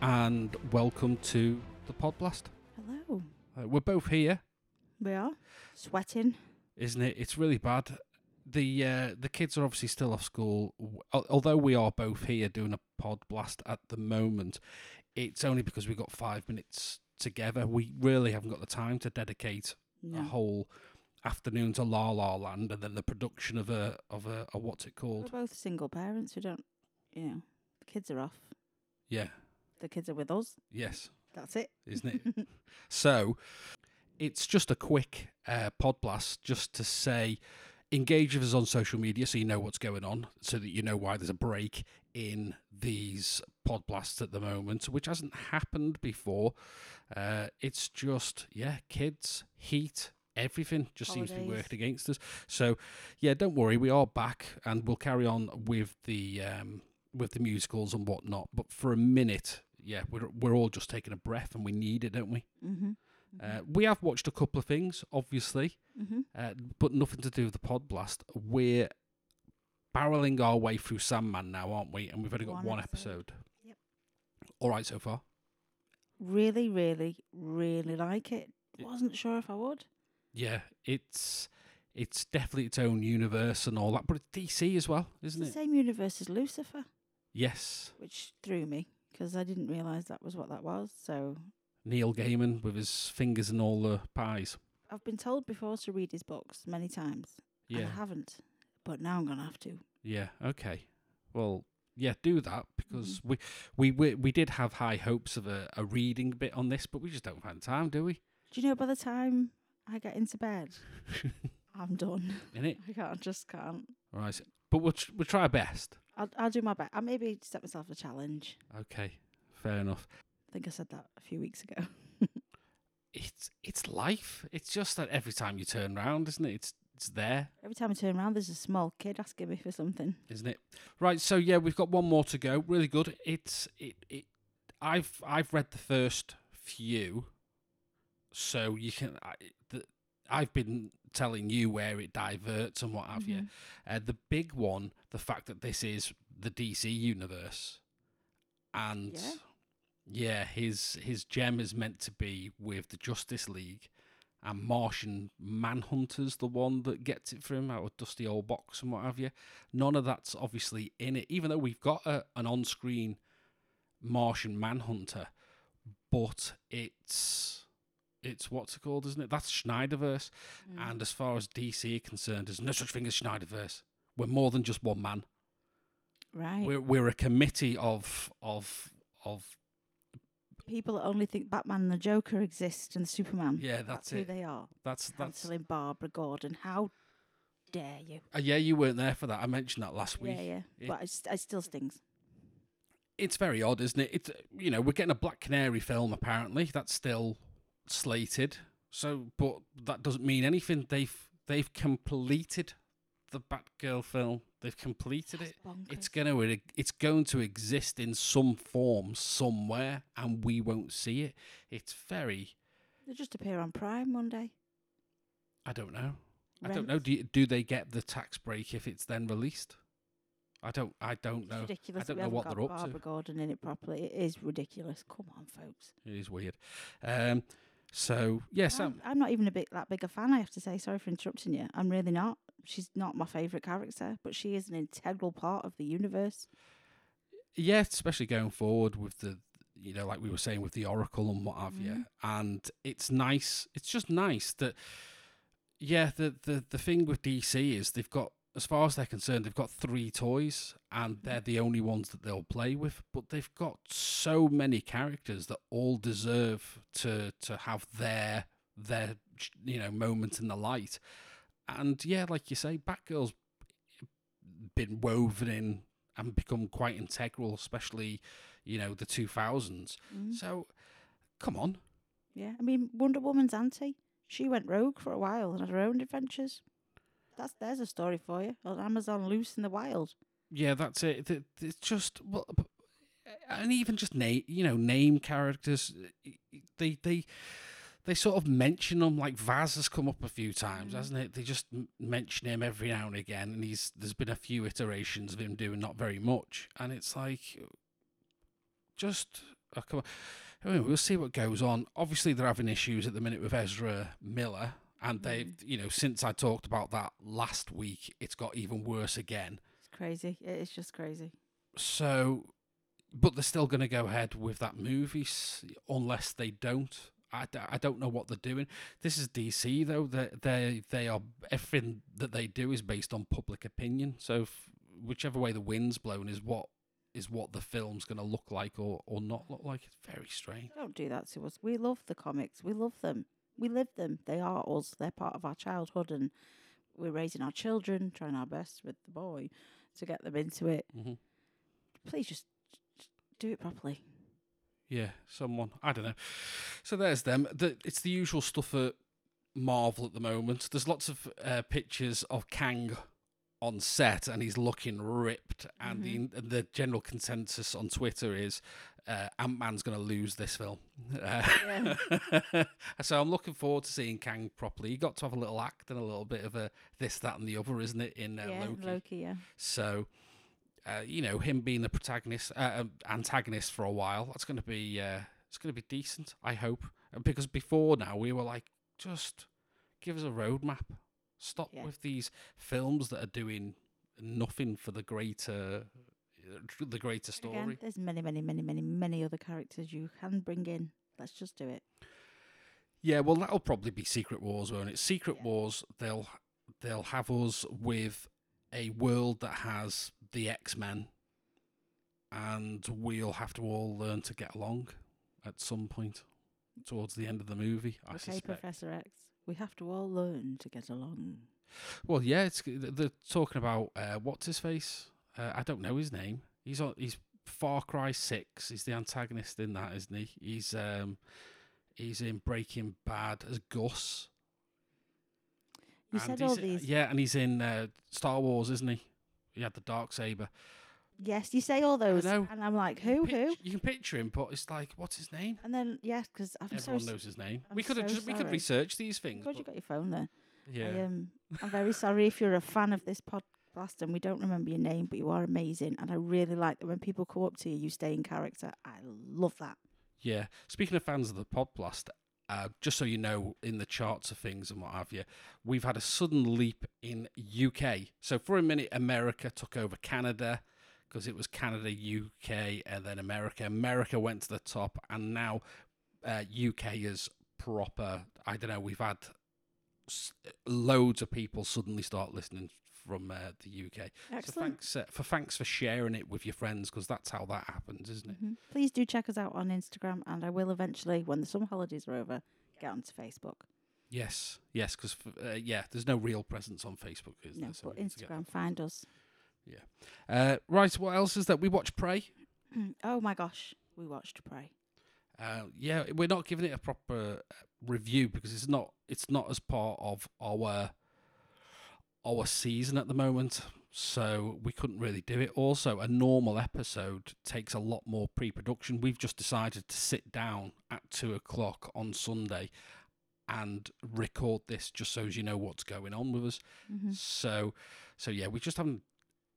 and welcome to the Podblast. Hello. Uh, we're both here, We are sweating. isn't it? It's really bad. The uh, the kids are obviously still off school. Al- Although we are both here doing a Podblast at the moment, it's only because we've got five minutes together. We really haven't got the time to dedicate No. a whole afternoon to La La Land and then the production of a of a, a what's it We're called? both single parents. We don't, you know, the kids are off. Yeah. The kids are with us. Yes. That's it. isn't it? so it's just a quick uh, pod blast just to say engage with us on social media so you know what's going on, so that you know why there's a break in these pod blasts at the moment, which hasn't happened before. Uh, it's just, yeah, kids, heat. Everything just seems to be Holidays. working against us. So, yeah, don't worry, we are back, and we'll carry on with the um, with the musicals and whatnot. But for a minute, yeah, we're we're all just taking a breath, and we need it, don't we? mm-hmm. Uh, we have watched a couple of things, obviously, mm-hmm. uh, but nothing to do with the pod blast. We're barreling our way through Sandman now, aren't we? And we've only got One one, episode. episode. Yep. All right so far. Really, really, really like it. Yeah. Wasn't sure if I would. Yeah, it's it's definitely its own universe and all that, but it's DC as well, isn't it? the it? same universe as Lucifer, Yes, which threw me because I didn't realise that was what that was. So Neil Gaiman with his fingers in all the pies. I've been told before to read his books many times. and Yeah, I haven't, but now I'm gonna have to. yeah, okay. Well, yeah, do that Mm-hmm. because we, we we we did have high hopes of a, a reading bit on this, but we just don't find time, do we? Do you know by the time I get into bed, I'm done. In it, I can't, just can't. all right. But we'll tr- we'll try our best. I'll, I'll do my best. I'll maybe set myself a challenge. Okay, fair enough. I think I said that a few weeks ago. It's it's life. It's just that every time you turn round, isn't it? It's it's there, Every time I turn around, there's a small kid asking me for something. isn't it? Right. So yeah, we've got one more to go. Really good. It's it it. I've I've read the first few, so you can. I, the, I've been telling you where it diverts and what have you. Mhm. Uh, the big one, the fact that this is the DC universe, and Yeah. yeah, his his gem is meant to be with the Justice League, and Martian Manhunter's the one that gets it for him out of dusty old box and what have you. None of that's obviously in it, even though we've got a, an on-screen Martian Manhunter, but it's it's what's it called, isn't it? That's Snyderverse. Mm. And as far as DC are concerned, there's no such thing as Snyderverse. We're more than just one man. right. We're we're a committee of of of People that only think Batman and the Joker exist and Superman. yeah. That's, who it. they are. That's that's. Cancelling Barbara Gordon. How dare you? Uh, yeah, you weren't there for that. I mentioned that last week. Yeah, yeah. It- But it, it still stings. It's very odd, isn't it? It's you know we're getting a Black Canary film apparently. That's still slated. So, but that doesn't mean anything. They've they've completed the Batgirl film. They've completed it. It's going to it's going to exist in some form somewhere, and we won't see it. It's very They just appear on Prime one day. I don't know. I don't know. Do you, do they get the tax break if it's then released? I don't. I don't It's know. ridiculous. I don't know what they're up to. Barbara Gordon in it properly. It is ridiculous. Come on, folks. It is weird. Um. So yes, I'm, I'm not even a bit that big a fan. I have to say. Sorry for interrupting you. I'm really not. She's not my favourite character, but she is an integral part of the universe. yeah, especially going forward with the, you know, like we were saying with the Oracle and what have you. Mhm. And it's nice. It's just nice that, yeah, the the the thing with DC is they've got, as far as they're concerned, they've got three toys, and they're the only ones that they'll play with. But they've got so many characters that all deserve to to have their their you know moment in the light. And yeah, like you say, Batgirl's been woven in and become quite integral, especially you know the two thousands. Mm. So, come on, Yeah, I mean Wonder Woman's auntie. She went rogue for a while and had her own adventures. That's there's a story for you on Amazon Loose in the Wild. yeah, that's it. It's just well, and even just name you know name characters. They they they sort of mention them like Vaz has come up a few times, Mm. hasn't it? They just mention him every now and again, and he's there's been a few iterations of him doing not very much, and it's like just oh, come on. I mean, we'll see what goes on. Obviously, they're having issues at the minute with Ezra Miller, and they've, mm. you know, since I talked about that last week, it's got even worse again. It's crazy. It is just crazy. So, but they're still going to go ahead with that movie unless they don't. I, I don't know what they're doing. This is DC though. They they they are everything that they do is based on public opinion. So if, whichever way the wind's blown is what is what the film's going to look like or or not look like. It's very strange. Don't do that to us. We love the comics. We love them. We live them. They are us. They're part of our childhood, and we're raising our children, trying our best with the boy to get them into it. Mm-hmm. Please just do it properly. Yeah, someone I don't know. So there's them. The, it's the usual stuff at Marvel at the moment. There's lots of uh, pictures of Kang on set, and he's looking ripped. And the and the general consensus on Twitter is uh, Ant Man's going to lose this film. Uh, so I'm looking forward to seeing Kang properly. He got to have a little act and a little bit of a this, that, and the other, isn't it? In uh, yeah, Loki. Loki. Yeah. So, uh, you know, him being the protagonist, uh, um, antagonist for a while, that's going to be uh, it's going to be decent. I hope, because before now we were like, just give us a roadmap. Stop Yeah. with these films that are doing nothing for the greater, the greater But Again, story. there's many, many, many, many, many other characters you can bring in. Let's just do it. Yeah, well, that'll probably be Secret Wars, won't it? Secret Yeah. Wars, they'll they'll have us with a world that has the X Men, and we'll have to all learn to get along at some point towards the end of the movie. I okay, suspect. Professor X. We have to all learn to get along. Well, yeah, it's they're talking about uh, what's his face. Uh, I don't know his name. He's on. He's Far Cry Six. He's the antagonist in that, isn't he? He's um, he's in Breaking Bad as Gus. You And said all these. Yeah, and he's in uh, Star Wars, isn't he? He had the Darksaber. Yes, you say all those, know. and I'm like, who, who? You can picture him, but it's like, what's his name? And then yeah, because Everyone so knows his name. I'm we could have just we could sorry. research these things. God, you got your phone there. yeah. I, um, I'm very sorry if you're a fan of this podcast and we don't remember your name, but you are amazing, and I really like that when people come up to you, you stay in character. I love that. Yeah. Speaking of fans of the podcast, uh, just so you know, in the charts of things and what have you, we've had a sudden leap in UK. So for a minute, America took over Canada because it was Canada, UK, and then America. America went to the top, and now uh, UK is proper. I don't know. We've had s- loads of people suddenly start listening from uh, the UK. So Excellent. thanks uh, for thanks for sharing it with your friends because that's how that happens, isn't it? Mhm. Please do check us out on Instagram, and I will eventually, when the summer holidays are over, get onto Facebook. Yes, yes, because uh, yeah, there's no real presence on Facebook, is No, there? So but we need to get Instagram, find us. That. Uh, right, what else is that? We watch Prey. oh my gosh, we watched Prey. Uh, yeah, we're not giving it a proper uh, review because it's not. It's not as part of our our season at the moment, so we couldn't really do it. Also, a normal episode takes a lot more pre-production. We've just decided to sit down at two o'clock on Sunday and record this, just so as you know what's going on with us. hmm So, so yeah, we just haven't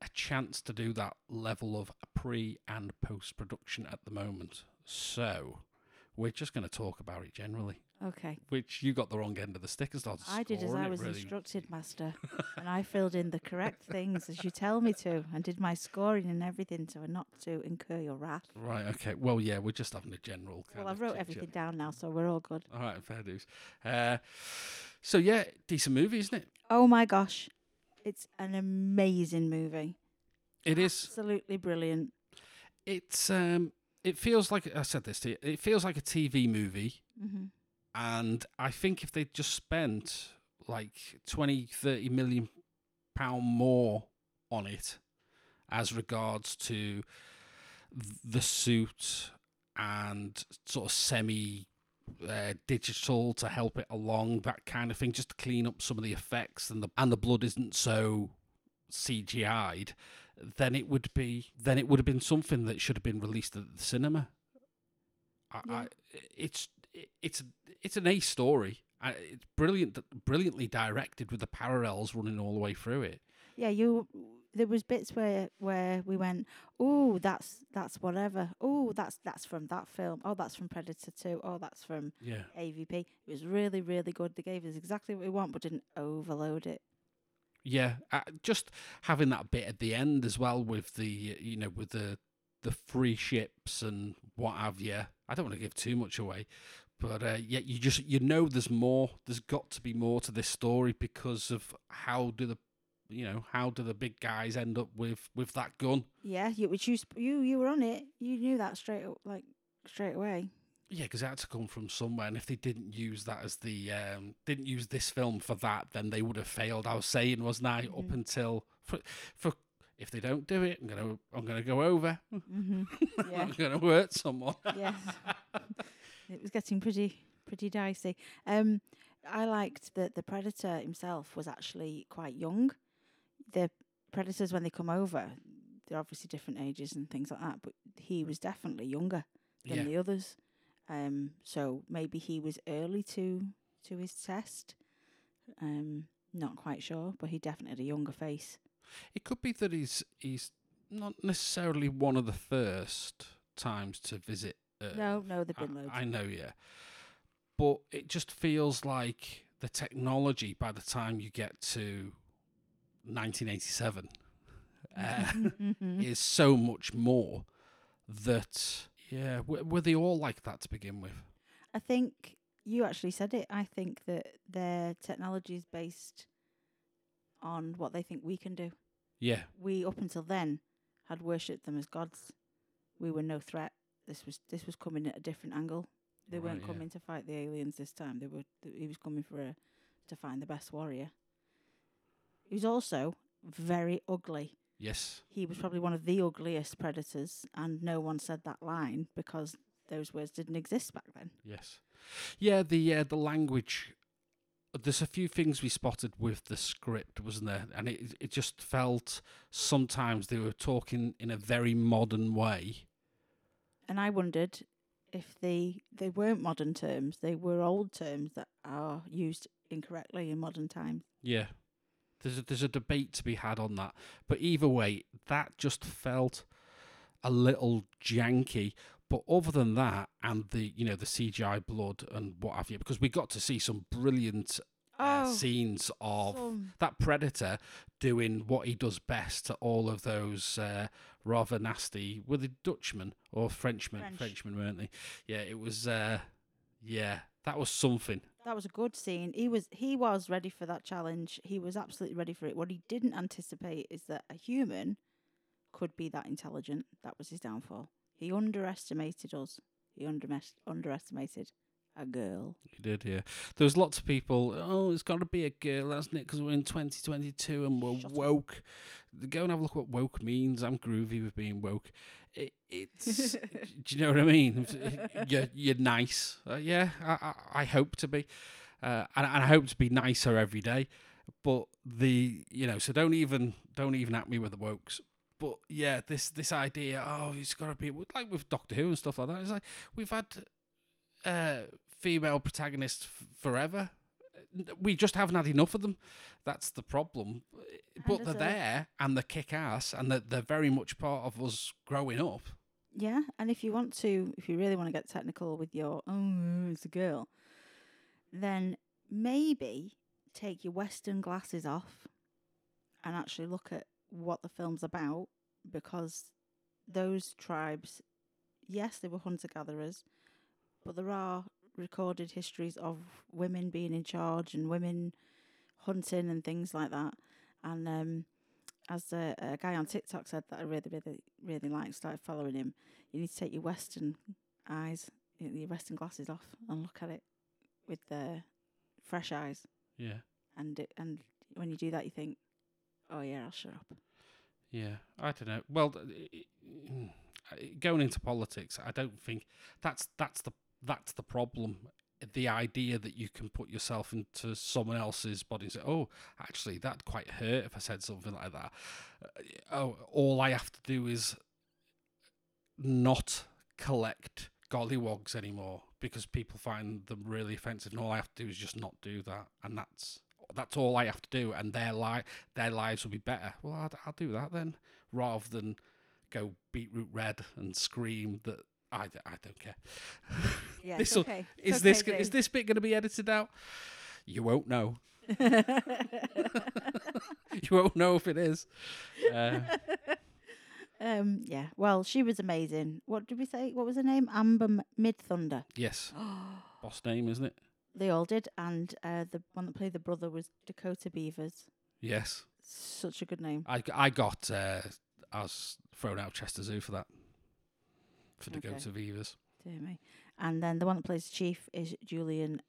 a chance to do that level of pre and post production at the moment. So, we're just going to talk about it generally. Okay, Which you got the wrong end of the stick and started I did as I was really. instructed, Master, and I filled in the correct things as you tell me to, and did my scoring and everything, so not to incur your wrath. Right. Okay. Well, yeah, we're just having a general. Kind Well, I wrote everything down now, so we're all good. All right. Fair dues. Uh, so yeah, decent movie, isn't it? Oh my gosh, it's an amazing movie. It is. Absolutely brilliant. It's um. It feels like I said this to you. It feels like a TV movie. hmm and I think if they'd just spent like 20, 30 million pound more on it as regards to the suit and sort of semi uh, digital to help it along that kind of thing just to clean up some of the effects and the and the blood isn't so CGI'd then it would be then it would have been something that should have been released at the cinema I, Yeah. I, it's it's it's an A story. I, it's brilliant, brilliantly directed with the parallels running all the way through it. Yeah, you there was bits where where we went, oh, that's that's whatever. Oh, that's that's from that film. Oh, that's from Predator Two. Oh, that's from Yeah. AVP. It was really really good. They gave us exactly what we want, but didn't overload it. Yeah, uh, just having that bit at the end as well with the you know with the the free ships and what have you. I don't want to give too much away, but uh, yeah, you just you know there's more. There's got to be more to this story because of how do the you know how do the big guys end up with with that gun? Yeah, you which you sp- you you were on it. You knew that straight like straight away. Yeah, because it had to come from somewhere, and if they didn't use that as the um, didn't use this film for that, then they would have failed. I was saying, wasn't I? Up Mhm. until for for if they don't do it, I'm gonna I'm gonna go over. hmm Yeah. I'm gonna hurt someone. yes. it was getting pretty pretty dicey. Um, I liked that the predator himself was actually quite young. The predators when they come over, they're obviously different ages and things like that, but he was definitely younger than yeah, the others. Um, so maybe he was early to to his test. Um, not quite sure, but he definitely had a younger face. it could be that he's he's not necessarily one of the first times to visit. Earth. no, no, there've I, been loads. I know, yeah, but it just feels like the technology by the time you get to 1987 uh, is so much more that yeah w- were they all like that to begin with I think you actually said it. I think that their technology is based on what they think we can do. yeah We up until then had worshipped them as gods. We were no threat. This was this was coming at a different angle. They Right, weren't yeah. coming to fight the aliens this time. They were. th- he was coming for a to find the best warrior. He was also very ugly. yes He was probably one of the ugliest predators, and no one said that line because those words didn't exist back then. yes yeah the uh, the language there's a few things we spotted with the script wasn't there and it it just felt sometimes they were talking in a very modern way And I wondered if they they weren't modern terms, they were old terms that are used incorrectly in modern times. Yeah. There's a, there's a debate to be had on that. But either way, that just felt a little janky. But other than that, and the you know the CGI blood and what have you, because we got to see some brilliant uh, Oh, scenes of some- that predator doing what he does best to all of those uh, rather nasty. Were they Dutchmen or Frenchmen? French. Frenchmen, weren't they? Yeah, it was. Uh, yeah, that was something. That was a good scene. He was he was ready for that challenge. He was absolutely ready for it. What he didn't anticipate is that a human could be that intelligent. That was his downfall. He underestimated us. He undermes- underestimated a girl. He did, yeah. There was lots of people. Oh, it's got to be a girl, hasn't it? Because we're in 2022 and we're Shut up. woke. Go and have a look what woke means. I'm groovy with being woke. It, it's. do you know what I mean? You're, you're nice. Uh, yeah, I, I, I hope to be, uh, and, and I hope to be nicer every day. But the you know, so don't even don't even at me with the wokes. But yeah, this this idea, oh, it's got to be like with Doctor Who and stuff like that. It's like we've had uh, female protagonists f- forever. We just haven't had enough of them. That's the problem. But they're there and they kick ass and they're, they're very much part of us growing up. Yeah, and if you want to, if you really want to get technical with your, oh, it's a girl, then maybe take your Western glasses off and actually look at what the film's about because those tribes, yes, they were hunter gatherers, but there are recorded histories of women being in charge and women hunting and things like that. And um, as a, a guy on TikTok said that I really, really, really liked, started following him, you need to take your Western eyes, your Western glasses off and look at it with the fresh eyes. Yeah. And it, and when you do that, you think, oh yeah, I'll shut up. Yeah, I don't know. Well, i- going into politics, I don't think that's that's the that's the problem. The idea that you can put yourself into someone else's body and say, "Oh, actually, that'd quite hurt if I said something like that." Uh, oh, all I have to do is not collect gollywogs anymore because people find them really offensive, and all I have to do is just not do that, and that's that's all I have to do, and their li- their lives will be better. Well, I'll, I'll do that then, rather than go beetroot red and scream that I, I don't care. Yeah, This'll- okay. Is this okay, is this bit going to be edited out? You won't know. You won't know if it is. Uh, um, yeah. Well, she was amazing. What did we say? What was her name? Amber M- Midthunder. yes, boss name, isn't it? They all did, and uh, the one that played the brother was Dakota Beavers. Yes, Such a good name. I I got uh, I was thrown out of Chester Zoo for that. For Dakota Okay. Vivas. Dear me. And then the one that plays Chief is Julian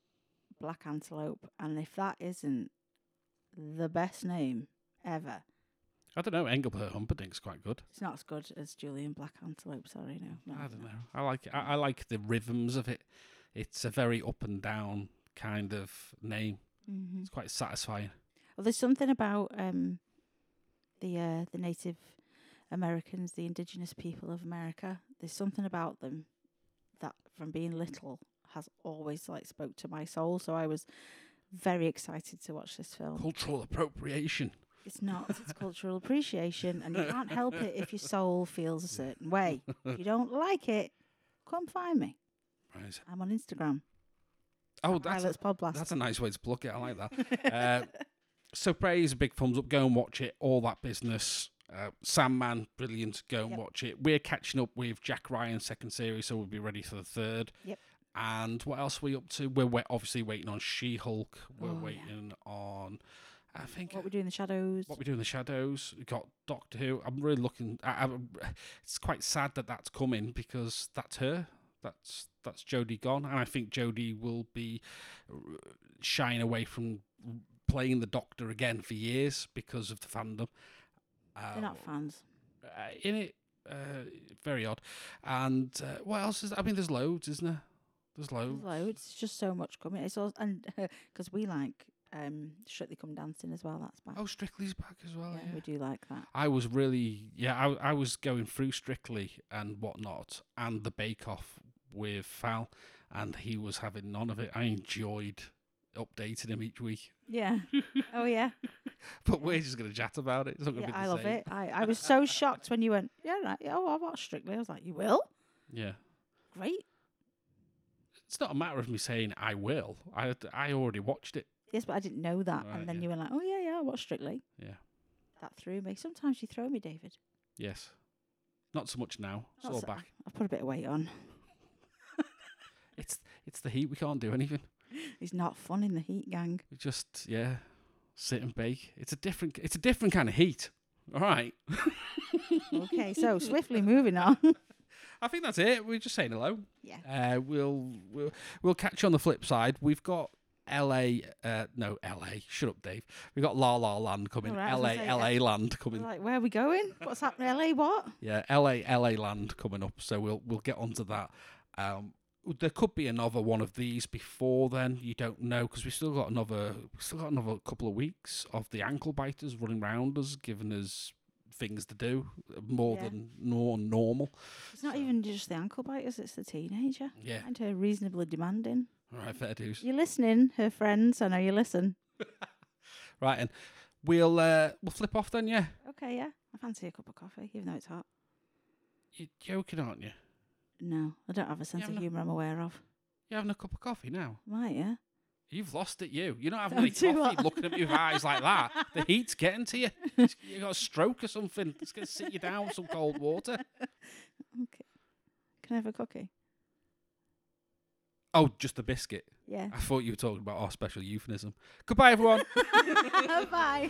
Black Antelope, and if that isn't the best name ever, I don't know. Engelbert Humperdinck's quite good. it's not as good as Julian Black Antelope. Sorry, no. no I don't know. I like I, I like the rhythms of it. It's a very up and down kind of name. Mhm. It's quite satisfying. Well, there's something about um, the uh, the Native Americans, the indigenous people of America. There's something about them from being little, has always like spoke to my soul. So I was very excited to watch this film. Cultural appropriation. It's not. It's cultural appreciation, and you can't help it if your soul feels a certain way. If you don't like it, come find me. Right. I'm on Instagram. Oh, that's Podblast. that's a nice way to plug it. I like that. uh, so Prey's, a big thumbs up. Go and watch it. All that business. Uh, Sandman, brilliant. Go and Yep. watch it. We're catching up with Jack Ryan's second series, so we'll be ready for the third. Yep. And what else are we up to? We're wait- obviously waiting on She Hulk. We're Oh, yeah. waiting on. I think what we do in the shadows. what we do in the shadows. We got Doctor Who. I'm really looking. I, I, it's quite sad that that's coming because that's her. That's that's Jodie gone, and I think Jodie will be uh, shying away from playing the Doctor again for years because of the fandom. Uh, They're not fans. uh, in it. Uh, very odd. And uh, what else is? I mean, there's loads, isn't there? There's loads. There's loads. It's just so much coming. It's all and because we like um Strictly Come Dancing as well. That's back. Oh, Strictly's back as well. yeah, yeah. we do like that. I was really, yeah, I, I was going through Strictly and whatnot, and the Bake Off with Fal, and he was having none of it. I enjoyed updating him each week, Yeah. oh yeah. but we're just to chat about it. It's not Yeah, be I love same. it. I, I was so shocked when you went, yeah, right. yeah, Oh, I watched Strictly. I was like, you will? Yeah, Great. it's not a matter of me saying I will. I I already watched it. Yes, but I didn't know that. Right, and then yeah. you were like, oh yeah, yeah, I watched Strictly. Yeah. That threw me. Sometimes you throw me, David. Yes, not so much now. It's Not all so- back. I've put a bit of weight on. It's it's the heat. We can't do anything. It's not fun in the heat, gang. We just yeah, sit and bake. It's a different. It's a different kind of heat. All right. Okay, so swiftly moving on. I think that's it. We're just saying hello. yeah. Uh, we'll we'll we'll catch you on the flip side. We've got L.A. Uh, no, L.A. Shut up, Dave. We've got La La Land coming. Right, L.A. L.A. Land coming. like, where are we going? What's happening? LA? What? Yeah, L.A. L.A. Land coming up. So we'll we'll get onto that. Um, there could be another one of these before then. You don't know because we still got another still got another couple of weeks of the ankle biters running round us, giving us things to do more Yeah. than more normal. It's not So- even just the ankle biters, it's the teenager. Yeah. And her reasonably demanding. All right, fair dues. You're listening, her friends. I know you listen. Right, and we'll uh, we'll flip off then. Yeah, Okay, yeah. I fancy a cup of coffee, even though it's hot. you're joking, aren't you? No, I don't have a sense of humour I'm aware of. You're having a cup of coffee now. Right, yeah. You've lost it, you. You're not having any coffee looking at me with eyes like that. The heat's getting to you. You got a stroke or something. It's going to sit you down with some cold water. Okay. Can I have a cookie? Oh, just a biscuit. Yeah. I thought you were talking about our special euphemism. Goodbye, everyone. Bye.